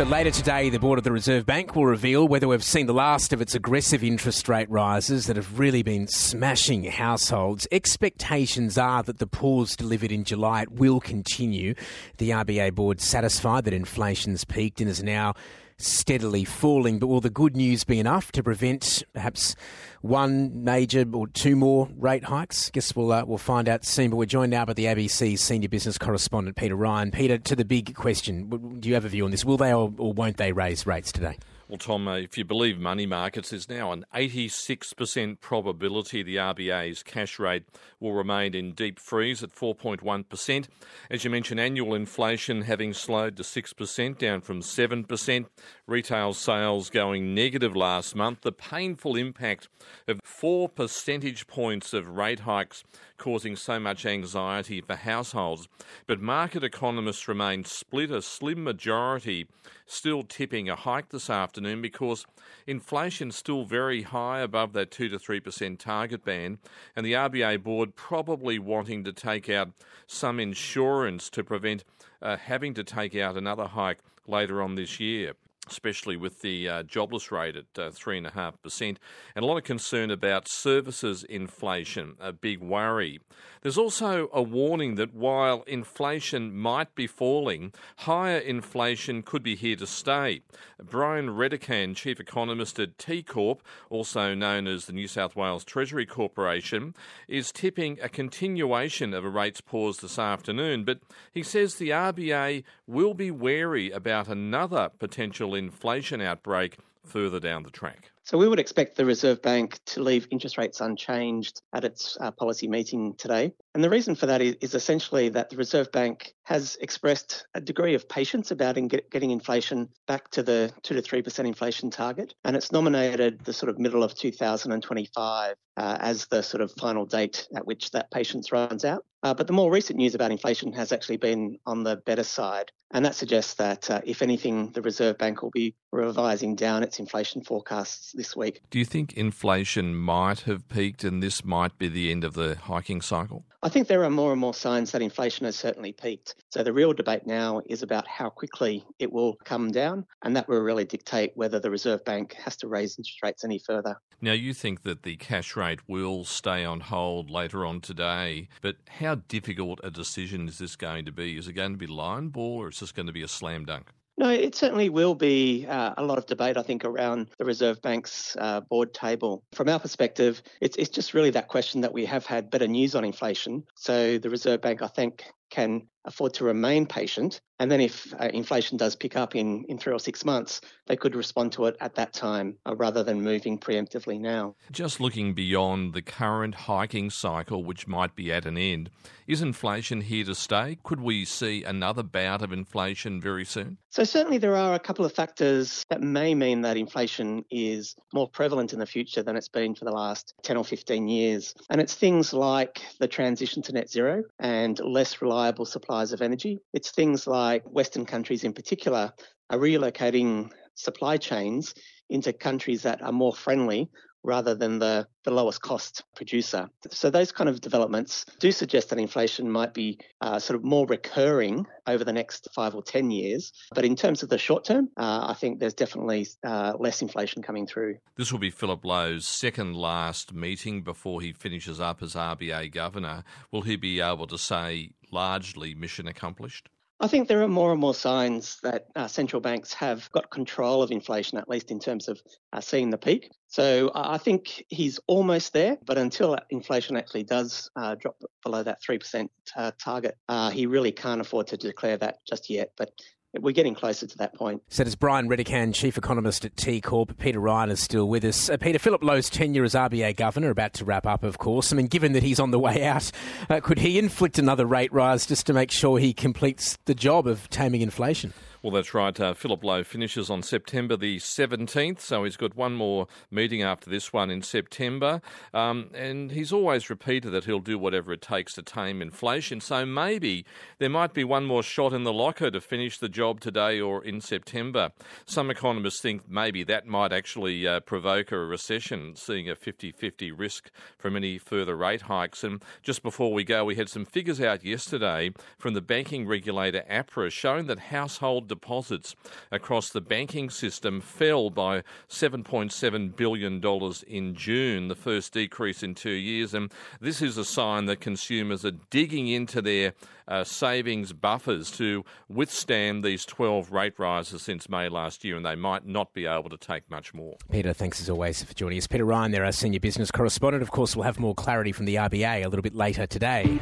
So later today, the Board of the Reserve Bank will reveal whether we've seen the last of its aggressive interest rate rises that have really been smashing households. Expectations are that the pause delivered in July will continue. The RBA Board satisfied that inflation's peaked and is now steadily falling. But will the good news be enough to prevent perhaps one major or two more rate hikes? Guess we'll uh, we'll find out soon. But we're joined now by the ABC senior business correspondent Peter Ryan. Peter, to the big question: Do you have a view on this? Will they or, or won't they raise rates today? Well, Tom, uh, if you believe money markets, there's now an 86% probability the RBA's cash rate will remain in deep freeze at 4.1%. As you mentioned, annual inflation having slowed to 6%, down from 7%. Retail sales going negative last month. The painful impact of four percentage points of rate hikes causing so much anxiety for households. But market economists remain split, a slim majority still tipping a hike this afternoon because inflation's still very high above that 2 to 3% target band, and the RBA board probably wanting to take out some insurance to prevent uh, having to take out another hike later on this year especially with the uh, jobless rate at uh, 3.5%, and a lot of concern about services inflation, a big worry. There's also a warning that while inflation might be falling, higher inflation could be here to stay. Brian Redican, Chief Economist at T Corp, also known as the New South Wales Treasury Corporation, is tipping a continuation of a rates pause this afternoon, but he says the RBA will be wary about another potential inflation outbreak further down the track. So we would expect the Reserve Bank to leave interest rates unchanged at its uh, policy meeting today. And the reason for that is, is, essentially that the Reserve Bank has expressed a degree of patience about in get, getting inflation back to the 2 to 3% inflation target. And it's nominated the sort of middle of 2025 uh, as the sort of final date at which that patience runs out. Uh, but the more recent news about inflation has actually been on the better side. And that suggests that, uh, if anything, the Reserve Bank will be revising down its inflation forecasts this week. Do you think inflation might have peaked and this might be the end of the hiking cycle? I think there are more and more signs that inflation has certainly peaked. So the real debate now is about how quickly it will come down, and that will really dictate whether the Reserve Bank has to raise interest rates any further. Now, you think that the cash rate will stay on hold later on today, but how difficult a decision is this going to be? Is it going to be line ball or is this going to be a slam dunk? No, it certainly will be uh, a lot of debate, I think, around the Reserve Bank's uh, board table. From our perspective, it's, it's just really that question that we have had better news on inflation. So the Reserve Bank, I think, can afford to remain patient. And then if uh, inflation does pick up in, in three or six months, they could respond to it at that time uh, rather than moving preemptively now. Just looking beyond the current hiking cycle, which might be at an end, is inflation here to stay? Could we see another bout of inflation very soon? So, certainly, there are a couple of factors that may mean that inflation is more prevalent in the future than it's been for the last 10 or 15 years. And it's things like the transition to net zero and less reliable supplies of energy. It's things like Western countries in particular are relocating supply chains into countries that are more friendly rather than the, the lowest cost producer. So those kind of developments do suggest that inflation might be uh, sort of more recurring over the next five or 10 years. But in terms of the short term, uh, I think there's definitely uh, less inflation coming through. This will be Philip Lowe's second last meeting before he finishes up as RBA governor. Will he be able to say largely mission accomplished? I think there are more and more signs that uh, central banks have got control of inflation, at least in terms of uh, seeing the peak. So I think he's almost there, but until inflation actually does uh, drop below that 3% uh, target, uh, he really can't afford to declare that just yet. But we're getting closer to that point. So does Brian Redican, Chief Economist at T Corp. Peter Ryan is still with us. Uh, Peter, Philip Lowe's tenure as RBA Governor about to wrap up, of course. I mean, given that he's on the way out, uh, could he inflict another rate rise just to make sure he completes the job of taming inflation? Well, that's right. Uh, Philip Lowe finishes on September the 17th, so he's got one more meeting after this one in September. Um, and he's always repeated that he'll do whatever it takes to tame inflation. So maybe there might be one more shot in the locker to finish the job today or in September. Some economists think maybe that might actually uh, provoke a recession, seeing a 50 50 risk from any further rate hikes. And just before we go, we had some figures out yesterday from the banking regulator APRA showing that household deposits across the banking system fell by $7.7 billion in June, the first decrease in two years. And this is a sign that consumers are digging into their uh, savings buffers to withstand these 12 rate rises since May last year, and they might not be able to take much more. Peter, thanks as always for joining us. Peter Ryan, there, our senior business correspondent. Of course, we'll have more clarity from the RBA a little bit later today.